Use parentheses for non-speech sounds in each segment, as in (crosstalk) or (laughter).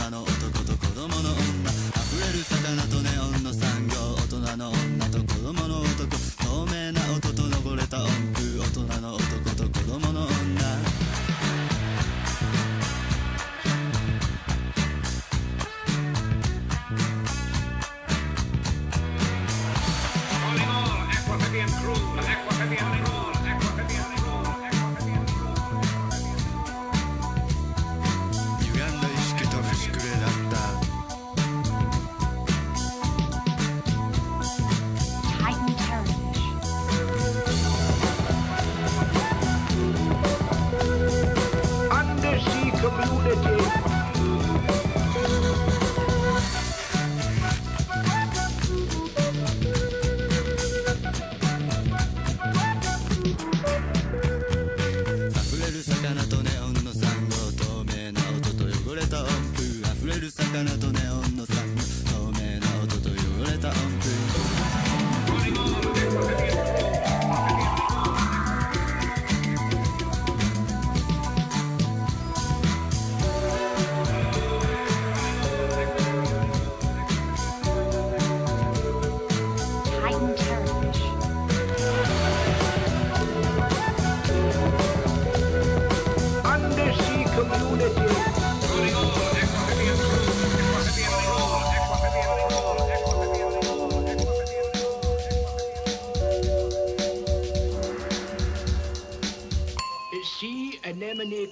なの。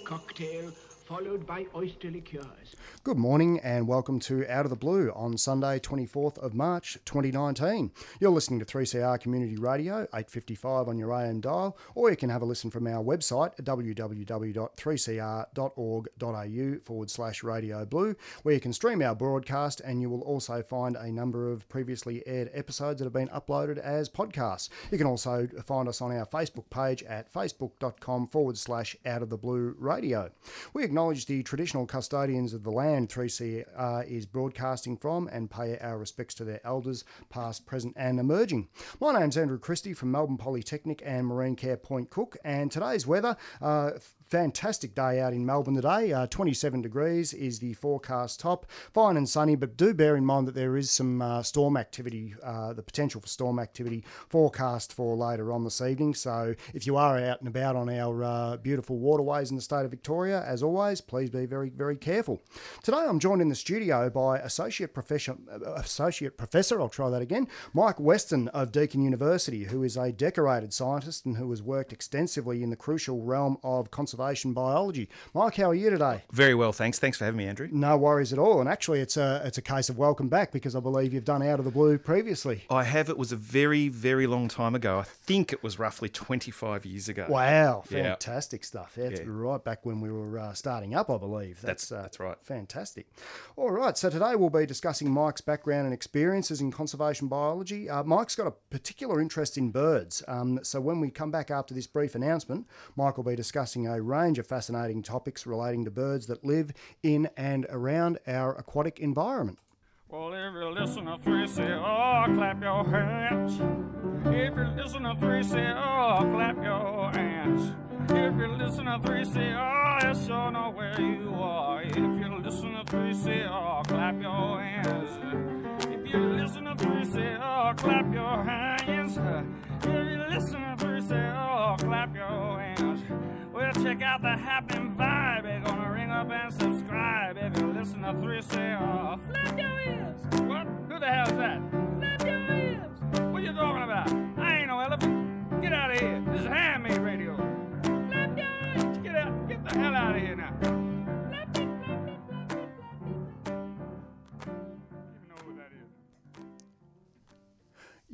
Cocktail followed by oyster liqueurs. Good morning and welcome to Out of the Blue on Sunday, 24th of March 2019. You're listening to 3CR Community Radio, 855 on your AM dial, or you can have a listen from our website at www.3cr.org.au forward slash radio blue, where you can stream our broadcast and you will also find a number of previously aired episodes that have been uploaded as podcasts. You can also find us on our Facebook page at facebook.com forward slash out of the blue radio. We acknowledge the traditional custodians of the land 3CR is broadcasting from and pay our respects to their elders, past, present, and emerging. My name's Andrew Christie from Melbourne Polytechnic and Marine Care Point Cook, and today's weather. Uh, fantastic day out in Melbourne today. Uh, 27 degrees is the forecast top. Fine and sunny, but do bear in mind that there is some uh, storm activity, uh, the potential for storm activity forecast for later on this evening. So if you are out and about on our uh, beautiful waterways in the state of Victoria, as always, please be very, very careful. Today I'm joined in the studio by Associate Professor, Associate Professor, I'll try that again, Mike Weston of Deakin University, who is a decorated scientist and who has worked extensively in the crucial realm of conservation conservation biology. Mike, how are you today? Very well, thanks. Thanks for having me, Andrew. No worries at all. And actually, it's a it's a case of welcome back because I believe you've done Out of the Blue previously. I have. It was a very very long time ago. I think it was roughly 25 years ago. Wow, fantastic yeah. stuff. Yeah, it's yeah. right back when we were uh, starting up, I believe. That's that's, uh, that's right. Fantastic. All right. So today we'll be discussing Mike's background and experiences in conservation biology. Uh, Mike's got a particular interest in birds. Um, so when we come back after this brief announcement, Mike will be discussing a range of fascinating topics relating to birds that live in and around our aquatic environment. Well, if you listen to 3CR, clap your hands. If you listen to 3CR, clap your hands. If you listen to 3CR, I sure know where you are. If you listen to 3CR, clap your hands. If you listen to 3CR, clap your hands. If you listen to 3CR, clap your hands. Well, check out the happening vibe. You're gonna ring up and subscribe if you listen to 3CR. Flap your ears. What? Who the hell's that? Flap your ears. What you talking about? I ain't no elephant. Get out of here.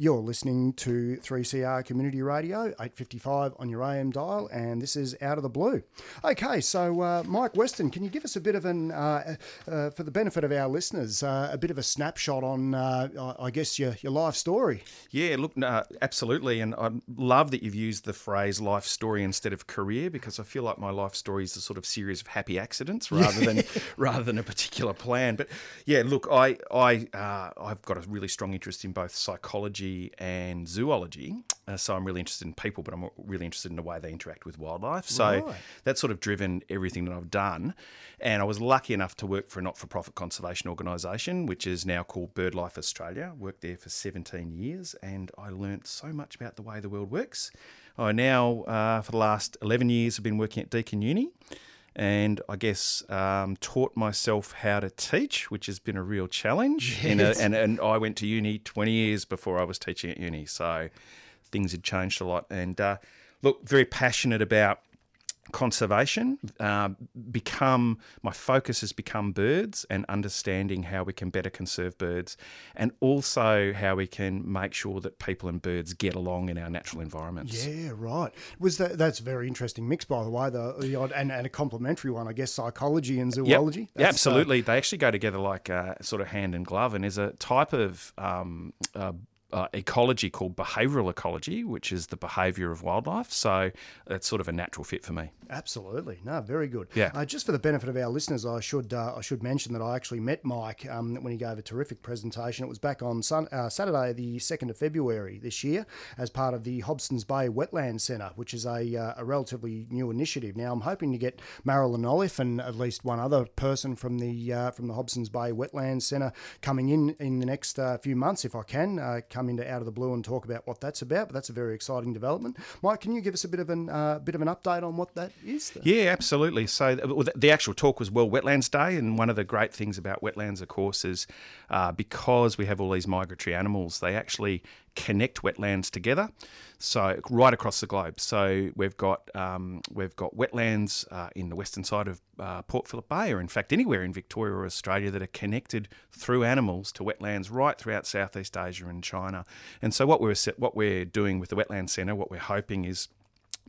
You're listening to 3CR Community Radio, 855 on your AM dial, and this is Out of the Blue. Okay, so uh, Mike Weston, can you give us a bit of an, uh, uh, for the benefit of our listeners, uh, a bit of a snapshot on, uh, I guess, your, your life story? Yeah, look, no, absolutely. And I love that you've used the phrase life story instead of career because I feel like my life story is a sort of series of happy accidents rather than (laughs) rather than a particular plan. But yeah, look, I, I, uh, I've got a really strong interest in both psychology and zoology. Uh, so I'm really interested in people, but I'm really interested in the way they interact with wildlife. So Right. that's sort of driven everything that I've done. And I was lucky enough to work for a not for profit conservation organisation, which is now called BirdLife Australia. Worked there for 17 years and I learnt so much about the way the world works. I now, uh, for the last 11 years, have been working at Deakin Uni and I guess um, taught myself how to teach, which has been a real challenge. (laughs) In a, and, and I went to uni 20 years before I was teaching at uni. So things had changed a lot. And uh, look, very passionate about conservation uh, become my focus has become birds and understanding how we can better conserve birds and also how we can make sure that people and birds get along in our natural environments Yeah, right. Was that that's a very interesting mix, by the way, the, the odd, and, and a complementary one, I guess, psychology and Yep. zoology. Yeah, That's, uh, absolutely. they actually go together like uh, sort of hand in glove. And is a type of um, uh, ecology called behavioural ecology, which is the behaviour of wildlife. So it's sort of a natural fit for me. Absolutely, no, very good. Yeah. Uh, just for the benefit of our listeners, I should uh, I should mention that I actually met Mike um, when he gave a terrific presentation. It was back on sun, uh, Saturday, the second of February this year, as part of the Hobson's Bay Wetland Centre, which is a, uh, a relatively new initiative. Now, I'm hoping to get Marilyn Olive and at least one other person from the uh, from the Hobson's Bay Wetland Centre coming in in the next uh, few months, if I can, uh, come into out of the blue and talk about what that's about. But that's a very exciting development. Mike, can you give us a bit of an uh, bit of an update on what that is? Yeah, absolutely. So the- the actual talk was World Wetlands Day, and one of the great things about wetlands, of course, is uh, because we have all these migratory animals, they actually connect wetlands together. So right across the globe. So we've got um, we've got wetlands uh, in the western side of uh, Port Phillip Bay, or in fact anywhere in Victoria or Australia that are connected through animals to wetlands right throughout Southeast Asia and China. And so what we're what we're doing with the Wetland Centre, what we're hoping is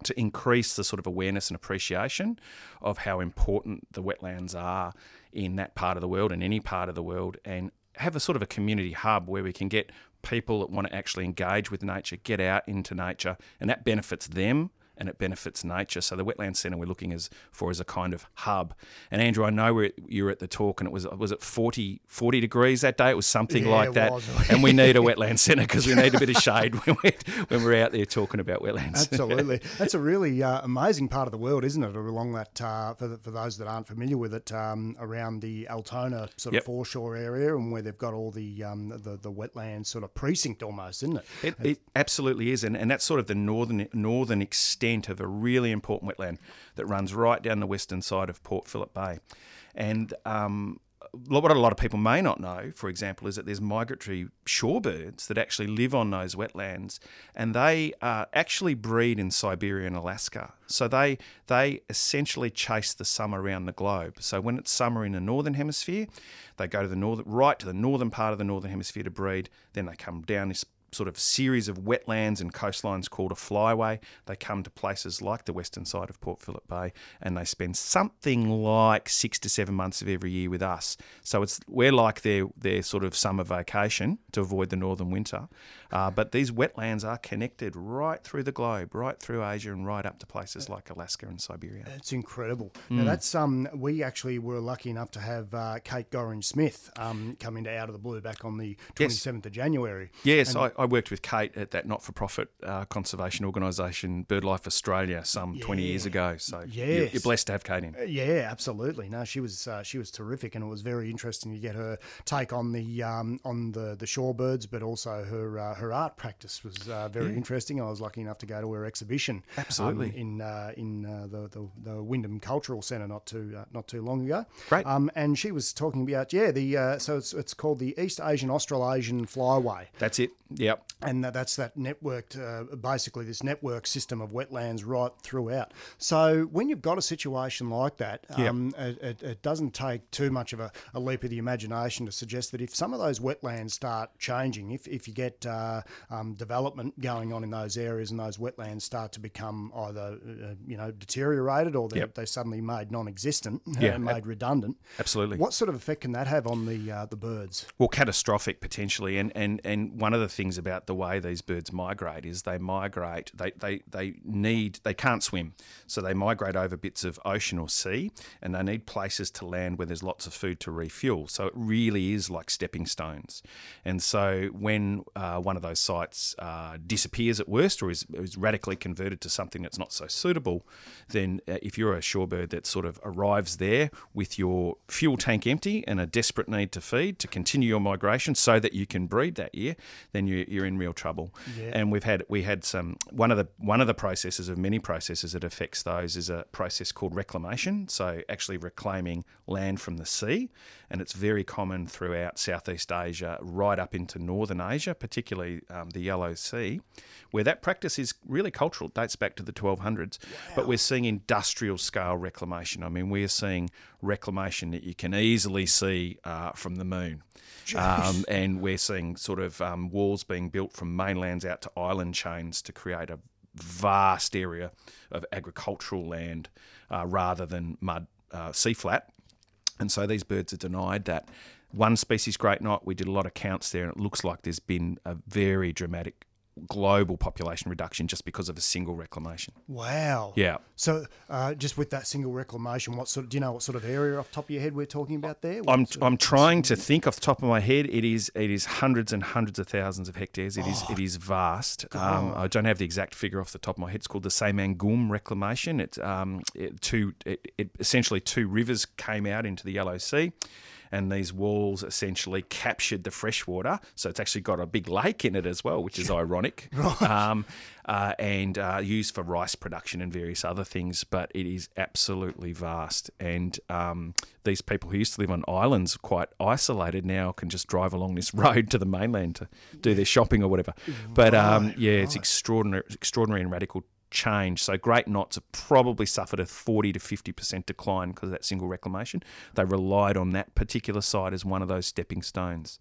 to increase the sort of awareness and appreciation of how important the wetlands are in that part of the world and any part of the world and have a sort of a community hub where we can get people that want to actually engage with nature get out into nature and that benefits them and it benefits nature. So the Wetland Centre we're looking as for as a kind of hub. And Andrew, I know we're, you were at the talk and it was was it 40, 40 degrees that day? It was something Yeah, like that. was. (laughs) and we need a wetland centre because we need a bit of shade (laughs) when we're, when we're out there talking about wetlands. Absolutely, (laughs) that's a really uh, amazing part of the world, isn't it? Along that, uh, for, the, for those that aren't familiar with it, um, around the Altona sort Yep. of foreshore area, and where they've got all the um, the, the wetland sort of precinct almost, isn't it? It, it absolutely is, and, and that's sort of the northern northern extent of a really important wetland that runs right down the western side of Port Phillip Bay. And um, what a lot of people may not know, for example, is that there's migratory shorebirds that actually live on those wetlands, and they uh, actually breed in Siberia and Alaska. So they they essentially chase the summer around the globe. So when it's summer in the northern hemisphere, they go to the northern right to the northern part of the northern hemisphere to breed. Then they come down this sort of series of wetlands and coastlines called a flyway. They come to places like the western side of Port Phillip Bay and they spend something like six to seven months of every year with us. So it's we're like their their sort of summer vacation to avoid the northern winter. Uh, but these wetlands are connected right through the globe, right through Asia and right up to places like Alaska and Siberia. It's incredible. Now Hmm. that's um we actually were lucky enough to have uh, Kate Gorringe Smith um come into Out of the Blue back on the twenty seventh Yes. of January. Yes, I, I worked with Kate at that not-for-profit uh, conservation organisation, BirdLife Australia, some 20 years ago. So you're, Yes. you're blessed to have Kate in. Uh, Yeah, absolutely. No, she was uh, she was terrific, and it was very interesting to get her take on the um, on the the shorebirds, but also her uh, her art practice was uh, very interesting. I was lucky enough to go to her exhibition, um, Absolutely. in uh, in uh, the, the the Wyndham Cultural Centre not too uh, not too long ago. Great. Um, and she was talking about yeah the uh, so it's it's called the East Asian Australasian Flyway. That's it. Yep. and that, that's that networked, uh, basically this network system of wetlands right throughout. So when you've got a situation like that, Yep. um, it, it, it doesn't take too much of a, a leap of the imagination to suggest that if some of those wetlands start changing, if, if you get uh, um, development going on in those areas and those wetlands start to become either uh, you know deteriorated or they're, Yep. they're suddenly made non-existent, (laughs) Yeah. and made redundant. Absolutely. What sort of effect can that have on the uh, the birds? Well, catastrophic potentially, and, and and one of the things about the way these birds migrate is they migrate. They they they need they can't swim, so they migrate over bits of ocean or sea, and they need places to land where there's lots of food to refuel. So it really is like stepping stones, and so when uh, one of those sites uh, disappears at worst or is, is radically converted to something that's not so suitable, then uh, if you're a shorebird that sort of arrives there with your fuel tank empty and a desperate need to feed to continue your migration so that you can breed that year, then you, you're in real trouble. And we've had we had some one of the one of the processes of many processes that affects those is a process called reclamation. So actually reclaiming land from the sea, and it's very common throughout Southeast Asia, right up into Northern Asia, particularly um, the Yellow Sea, where that practice is really cultural. It dates back to the 1200s, but we're seeing industrial scale reclamation. I mean, we're seeing reclamation that you can easily see uh, from the moon. Um, and we're seeing sort of um, walls being built from mainlands out to island chains to create a vast area of agricultural land uh, rather than mud uh, sea flat. And so these birds are denied that. One species, great knot, we did a lot of counts there, and it looks like there's been a very dramatic global population reduction just because of a single reclamation. Wow. Yeah. So, uh, just with that single reclamation, what sort? of, Do you know what sort of area off the top of your head we're talking about there? I'm, sort of- I'm trying to think off the top of my head. It is it is hundreds and hundreds of thousands of hectares. It is it is vast. Um, I don't have the exact figure off the top of my head. It's called the Saemangeum reclamation. It's um, it, two it, it essentially two rivers came out into the Yellow Sea. And these walls essentially captured the fresh water, so it's actually got a big lake in it as well, which is (laughs) ironic. (laughs) Um, uh, and uh, used for rice production and various other things. But it is absolutely vast. And um, these people who used to live on islands, quite isolated, now can just drive along this (laughs) road to the mainland to do their shopping or whatever. But um, yeah, it's extraordinary, extraordinary and radical change. So great knots have probably suffered a 40 to 50% decline because of that single reclamation. They relied on that particular site as one of those stepping stones.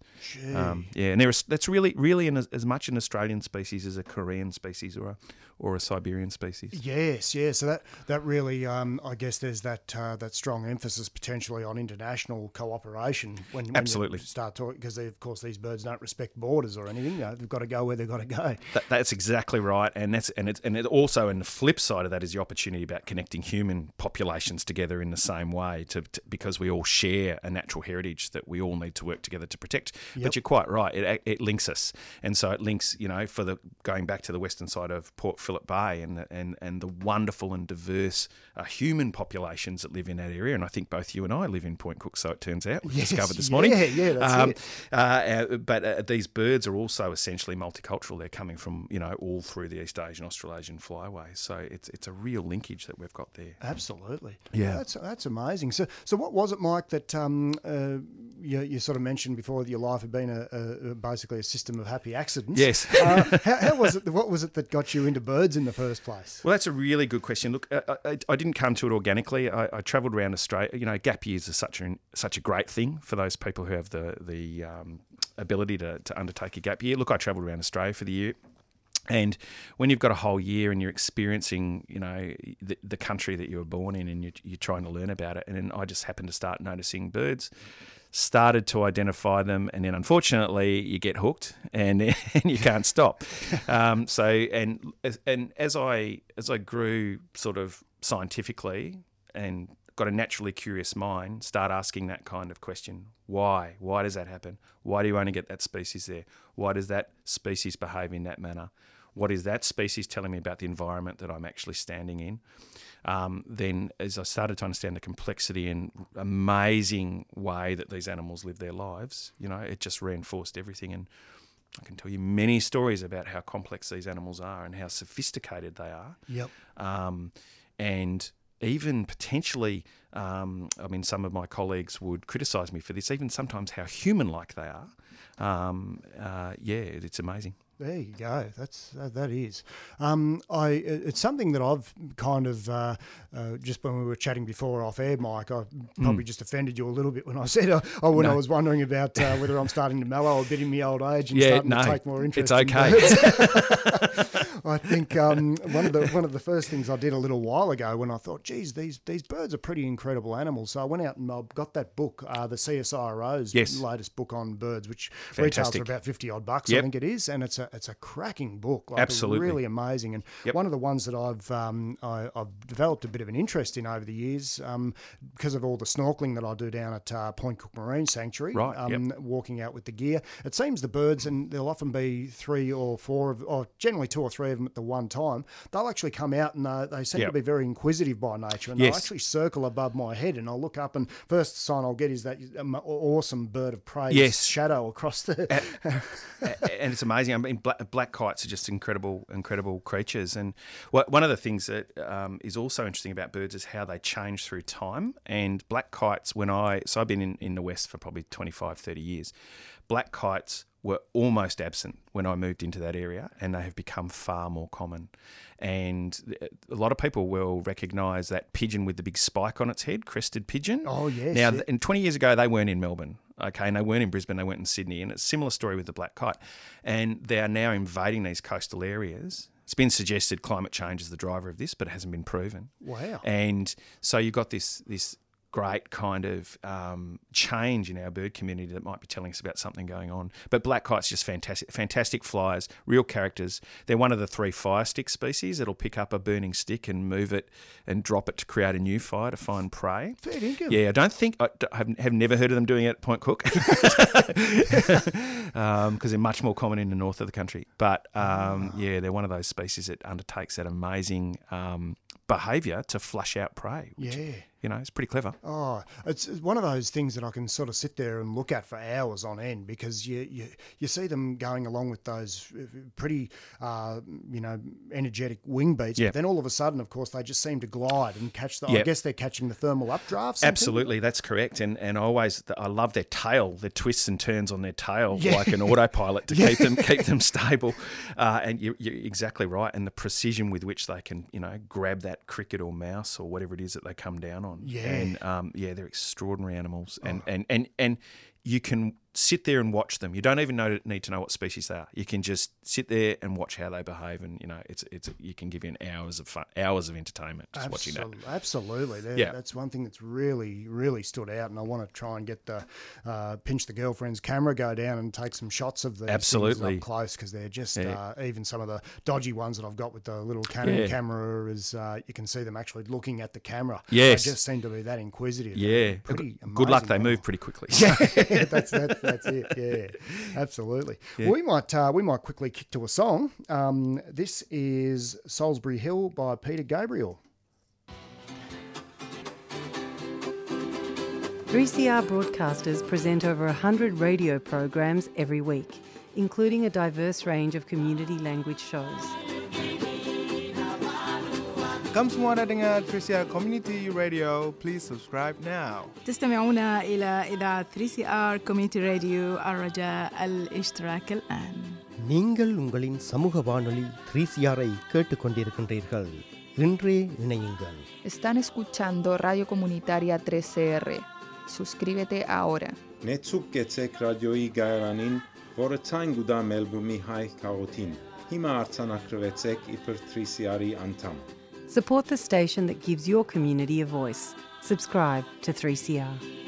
Um, yeah, and there is, that's really really an, as much an Australian species as a Korean species or a, or a Siberian species. Yes, yeah. So that that really, um, I guess, there's that uh, that strong emphasis potentially on international cooperation when, when Absolutely. start talking because of course these birds don't respect borders or anything. You know, they've got to go where they've got to go. That, that's exactly right, and that's and it's and it also, and the flip side of that is the opportunity about connecting human populations together in the same way, to, to because we all share a natural heritage that we all need to work together to protect. But you're quite right; it it links us, and so it links, you know, for the going back to the western side of Port Phillip Bay and the, and and the wonderful and diverse uh, human populations that live in that area, and I think both you and I live in Point Cook, so it turns out we Yes, discovered this morning. yeah, that's it. Uh, uh, but uh, these birds are also essentially multicultural. They're coming from you know all through the East Asian, Australasian So it's it's a real linkage that we've got there. Absolutely. Yeah. That's that's amazing. So so what was it, Mike, that um, uh, you, you sort of mentioned before that your life had been a, a, a basically a system of happy accidents? Yes. (laughs) uh, how, how was it? What was it that got you into birds in the first place? Well, that's a really good question. Look, I, I, I didn't come to it organically. I, I travelled around Australia. You know, gap years are such a such a great thing for those people who have the the um, ability to, to undertake a gap year. Look, I travelled around Australia for the year. And when you've got a whole year and you're experiencing, you know, the, the country that you were born in, and you're, you're trying to learn about it, and then I just happened to start noticing birds, started to identify them, and then unfortunately you get hooked, and, (laughs) and you can't stop. Um, so and and as I as I grew sort of scientifically and got a naturally curious mind, start asking that kind of question. Why? Why does that happen? Why do you only get that species there? Why does that species behave in that manner? What is that species telling me about the environment that I'm actually standing in? Um, then, as I started to understand the complexity and amazing way that these animals live their lives, you know, it just reinforced everything. And I can tell you many stories about how complex these animals are and how sophisticated they are Yep. um, and even potentially, um, I mean, some of my colleagues would criticise me for this, even sometimes how human like they are. Um, uh, yeah, it's amazing. There you go. That's that, that is. Um, I it's something that I've kind of uh, uh, just when we were chatting before off air, Mike. I probably just offended you a little bit when I (laughs) said uh, oh, when I was wondering about uh, whether I'm starting to mellow a bit in my old age and Yeah, starting no, to take more interest. it's okay. birds. (laughs) (laughs) I think um, one of the one of the first things I did a little while ago when I thought, geez, these these birds are pretty incredible animals. So I went out and I got that book, uh, the CSIRO's Yes. latest book on birds, which retails for about fifty odd bucks, I think it is, and it's a it's a cracking book. Like, Absolutely. really amazing. And Yep. one of the ones that I've um, I, I've developed a bit of an interest in over the years um, because of all the snorkeling that I do down at uh, Point Cook Marine Sanctuary. Right, Um, Walking out with the gear, it seems the birds, and there'll often be three or four of, or generally two or three of them at the one time. They'll actually come out and uh, they seem to be very inquisitive by nature, and they'll actually circle above my head, and I'll look up, and first sign I'll get is that um, awesome bird of prey Yes. shadow across the. A- and it's amazing. I mean, black, black kites are just incredible, incredible creatures. And one of the things that um, is also interesting about birds is how they change through time. And black kites, when I, so I've been in, in the West for probably 25, 30 years, black kites were almost absent when I moved into that area, and they have become far more common. And a lot of people will recognise that pigeon with the big spike on its head, crested pigeon. Oh, yes, Now, and 20 years ago, they weren't in Melbourne, okay, and they weren't in Brisbane, they weren't in Sydney. And it's a similar story with the black kite. And they are now invading these coastal areas. It's been suggested climate change is the driver of this, but it hasn't been proven. Wow. And so you've got this this great kind of um, change in our bird community that might be telling us about something going on. But black kite's just fantastic, fantastic flyers, real characters. They're one of the three fire stick species that'll pick up a burning stick and move it and drop it to create a new fire to find prey. Fair dinkum. Yeah, I don't think I have, have never heard of them doing it at Point Cook (laughs) because they're much more common in the north of the country. But um, yeah, they're one of those species that undertakes that amazing um, behaviour to flush out prey. Yeah. You know, it's pretty clever. Oh, it's one of those things that I can sort of sit there and look at for hours on end because you you, you see them going along with those uh, pretty, uh, you know, energetic wing beats. Yeah. But then all of a sudden, of course, they just seem to glide and catch the. I guess they're catching the thermal updrafts. Absolutely, that's correct. And and I always I love their tail, their twists and turns on their tail, Yeah. like an autopilot to (laughs) keep them keep them stable. Uh, and you, you're exactly right. And the precision with which they can, you know, grab that cricket or mouse or whatever it is that they come down on. Yeah. And um, yeah, they're extraordinary animals. And and and and you can sit there and watch them. You don't even know, need to know what species they are. You can just sit there and watch how they behave, and you know, it's it's you can give you an hours of fun, hours of entertainment just watching that. Absol- Absolutely, Yeah. that's one thing that's really, really stood out, and I want to try and get the uh, pinch the girlfriend's camera, go down and take some shots of these things Absolutely. up close because they're just Yeah. uh, even some of the dodgy ones that I've got with the little Canon Yeah. camera is uh, you can see them actually looking at the camera. Yes. they just seem to be that inquisitive. Yeah, pretty good luck. They move pretty quickly. (laughs) Yeah, (laughs) that's, that's that's it. Yeah, (laughs) absolutely. Well, we might uh, we might quickly kick to a song. Um, this is Solsbury Hill by Peter Gabriel. 3CR broadcasters present over 100 radio programs every week, including a diverse range of community language shows. Kamu semua ada dengar Trisia Community Radio? Please subscribe now. تستمعون إلى إذاعة 3CR Community Radio الرجاء الاشتراك الآن நீங்கள் உங்களின் சமூக வானொலி three சிஆரை கேட்டுக்கொண்டிருக்கின்றீர்கள் இன்றே இணையுங்கள் Están escuchando Radio Comunitaria 3CR. Suscríbete ahora. Նեցուկ կեցեք ռադիոյի գայարանին, որը ցայն գուդա Մելբուրնի հայ քաղաքին։ Հիմա արցանակրվեցեք իբր 3CR-ի անդամ։ Support the station that gives your community a voice. Subscribe to 3CR.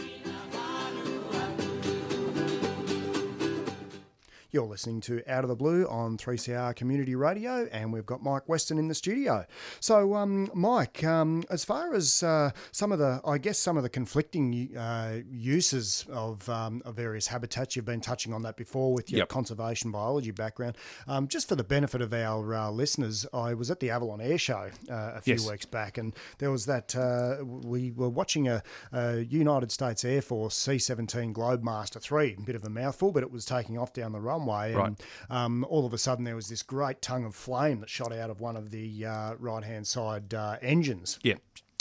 You're listening to Out of the Blue on 3CR Community Radio, and we've got Mike Weston in the studio. So, um, Mike, um, as far as uh, some of the, I guess, some of the conflicting uh, uses of, um, of various habitats, you've been touching on that before with your Yep. conservation biology background. Um, just for the benefit of our uh, listeners, I was at the Avalon Air Show uh, a few Yes. weeks back, and there was that uh, we were watching a, a United States Air Force C 17 Globemaster 3, a bit of a mouthful, but it was taking off down the runway. Right. And um, all of a sudden, there was this great tongue of flame that shot out of one of the uh, right hand side uh, engines. Yeah.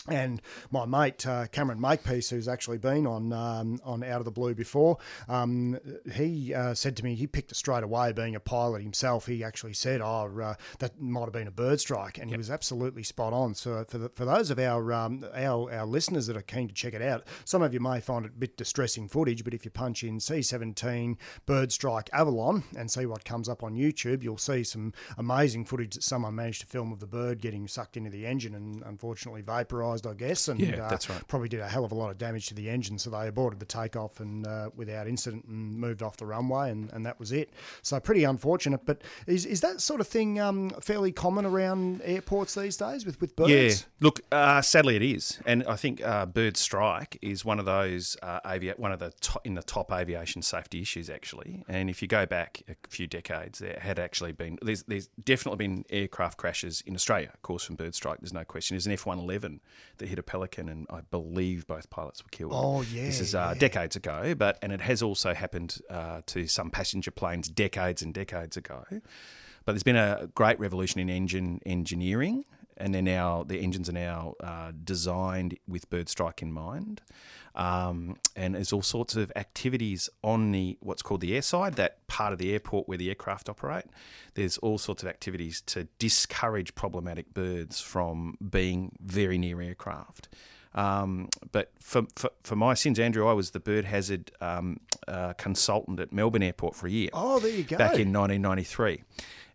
And my mate uh, Cameron Makepeace, who's actually been on um, on Out of the Blue before, um, he uh, said to me he picked it straight away. Being a pilot himself, he actually said, "Oh, uh, that might have been a bird strike," and he was absolutely spot on. So for the, for those of our um, our our listeners that are keen to check it out, some of you may find it a bit distressing footage, but if you punch in C17 bird strike Avalon and see what comes up on YouTube, you'll see some amazing footage that someone managed to film of the bird getting sucked into the engine and unfortunately vaporized, I guess. And Yeah, uh, that's right. Probably did a hell of a lot of damage to the engine, so they aborted the takeoff and uh, without incident and moved off the runway, and, and that was it. So pretty unfortunate. But is, is that sort of thing um, fairly common around airports these days with, with birds? Yeah, look, uh, sadly it is, and I think uh, bird strike is one of those uh, avia- one of the top, in the top aviation safety issues actually. And if you go back a few decades, there had actually been there's there's definitely been aircraft crashes in Australia, of course, from bird strike. There's no question. There's an F111 that hit a pelican, and I believe both pilots were killed. Oh, yeah, this is uh, yeah. decades ago, but and it has also happened uh, to some passenger planes decades and decades ago. But there's been a great revolution in engine engineering, and they're now the engines are now uh, designed with bird strike in mind. Um, and there's all sorts of activities on the what's called the airside, that part of the airport where the aircraft operate. There's all sorts of activities to discourage problematic birds from being very near aircraft. Um, but for, for, for my sins, Andrew, I was the bird hazard um, uh, consultant at Melbourne Airport for a year. Oh, there you go. Back in 1993.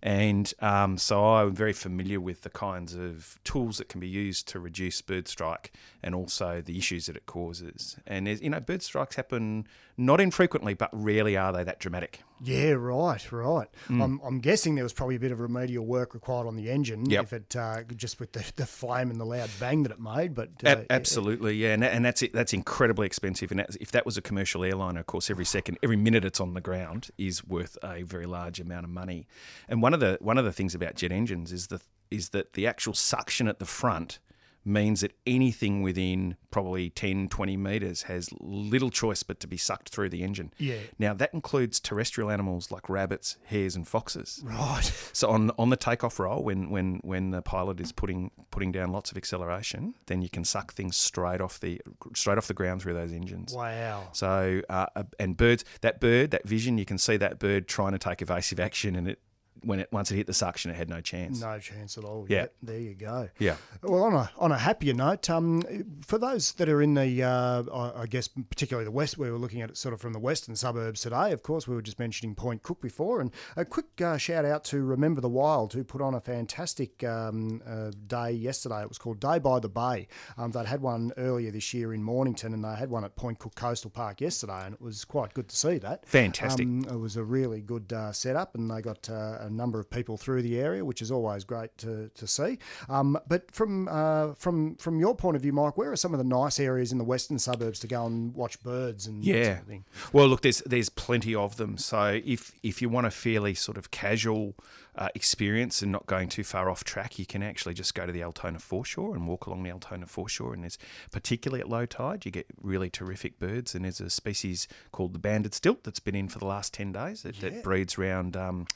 And um, so I'm very familiar with the kinds of tools that can be used to reduce bird strike and also the issues that it causes. And, you know, bird strikes happen not infrequently, but rarely are they that dramatic. Yeah, right, right. Mm. I'm, I'm guessing there was probably a bit of remedial work required on the engine, Yep. if it uh, just with the, the flame and the loud bang that it made. But uh, Ab- absolutely, yeah, and, and that's it. That's incredibly expensive. And that's, if that was a commercial airliner, of course, every second, every minute it's on the ground is worth a very large amount of money. And one of the one of the things about jet engines is the is that the actual suction at the front means that anything within probably 10, 20 metres has little choice but to be sucked through the engine. Yeah. Now that includes terrestrial animals like rabbits, hares, and foxes. Right. So on on the takeoff roll, when when when the pilot is putting putting down lots of acceleration, then you can suck things straight off the straight off the ground through those engines. Wow. So uh, and birds, that bird, that vision, you can see that bird trying to take evasive action, and it when it once it hit the suction, it had no chance. No chance at all. Yeah. There you go. Yeah. Well, on a on a happier note, um, for those that are in the, uh, I I guess particularly the west, we were looking at it sort of from the western suburbs today. Of course, we were just mentioning Point Cook before, and a quick uh, shout out to Remember the Wild, who put on a fantastic um, uh, day yesterday. It was called Day by the Bay. Um, they'd had one earlier this year in Mornington, and they had one at Point Cook Coastal Park yesterday, and it was quite good to see that. Fantastic. Um, it was a really good uh, setup, and they got uh, number of people through the area, which is always great to, to see. Um, but from uh, from from your point of view, Mike, where are some of the nice areas in the western suburbs to go and watch birds and Yeah. sort of? Well, look, there's there's plenty of them. So if if you want a fairly sort of casual uh, experience and not going too far off track, you can actually just go to the Altona foreshore and walk along the Altona foreshore. And there's particularly at low tide, you get really terrific birds. And there's a species called the banded stilt that's been in for the last ten days that, that breeds around. Um,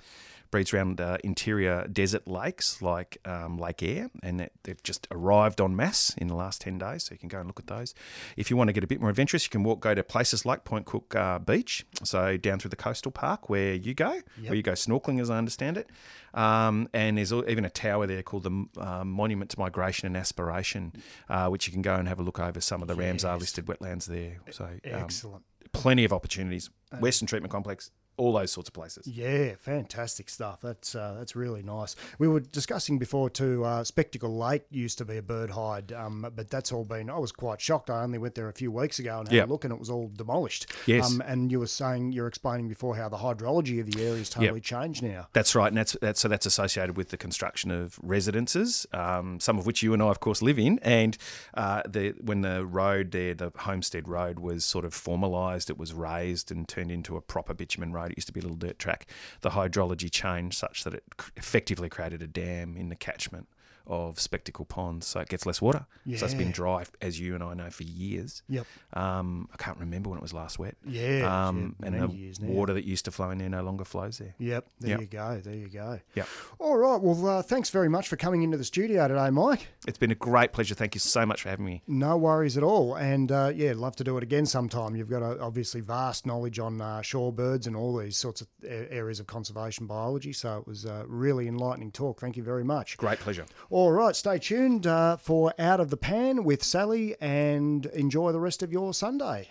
breeds around uh, interior desert lakes like um, Lake Eyre, and that they've just arrived en masse in the last 10 days, so you can go and look at those. If you want to get a bit more adventurous, you can walk go to places like Point Cook uh, Beach, so down through the coastal park where you go, Yep. where you go snorkeling, as I understand it. Um, and there's even a tower there called the um, Monument to Migration and Aspiration, uh, which you can go and have a look over some of the Ramsar listed wetlands there. So um, Excellent. plenty of opportunities. Western Treatment Complex, all those sorts of places. Yeah, fantastic stuff. That's uh, that's really nice. We were discussing before too. Uh, Spectacle Lake used to be a bird hide, um, but that's all been. I was quite shocked. I only went there a few weeks ago and had Yep. a look, and it was all demolished. Yes. Um, and you were saying you're explaining before how the hydrology of the area has totally changed now. That's right, and that's, that's so that's associated with the construction of residences, um, some of which you and I, of course, live in. And uh, the when the road there, the Homestead Road, was sort of formalised, it was raised and turned into a proper bitumen road. It used to be a little dirt track. The hydrology changed such that it effectively created a dam in the catchment of Spectacle Ponds, so it gets less water. So it's been dry, as you and I know, for years. Yep. Um, I can't remember when it was last wet. Yeah, Um, yeah, and the years now. water that used to flow in there no longer flows there. Yep, there Yep. you go. There you go. Yep. All right. Well, uh, thanks very much for coming into the studio today, Mike. It's been a great pleasure. Thank you so much for having me. No worries at all. And uh, yeah, love to do it again sometime. You've got a, obviously vast knowledge on uh, shorebirds and all these sorts of areas of conservation biology. So it was a really enlightening talk. Thank you very much. Great pleasure. All right. Stay tuned uh, for Out of the Pan with Sally and enjoy the rest of your Sunday.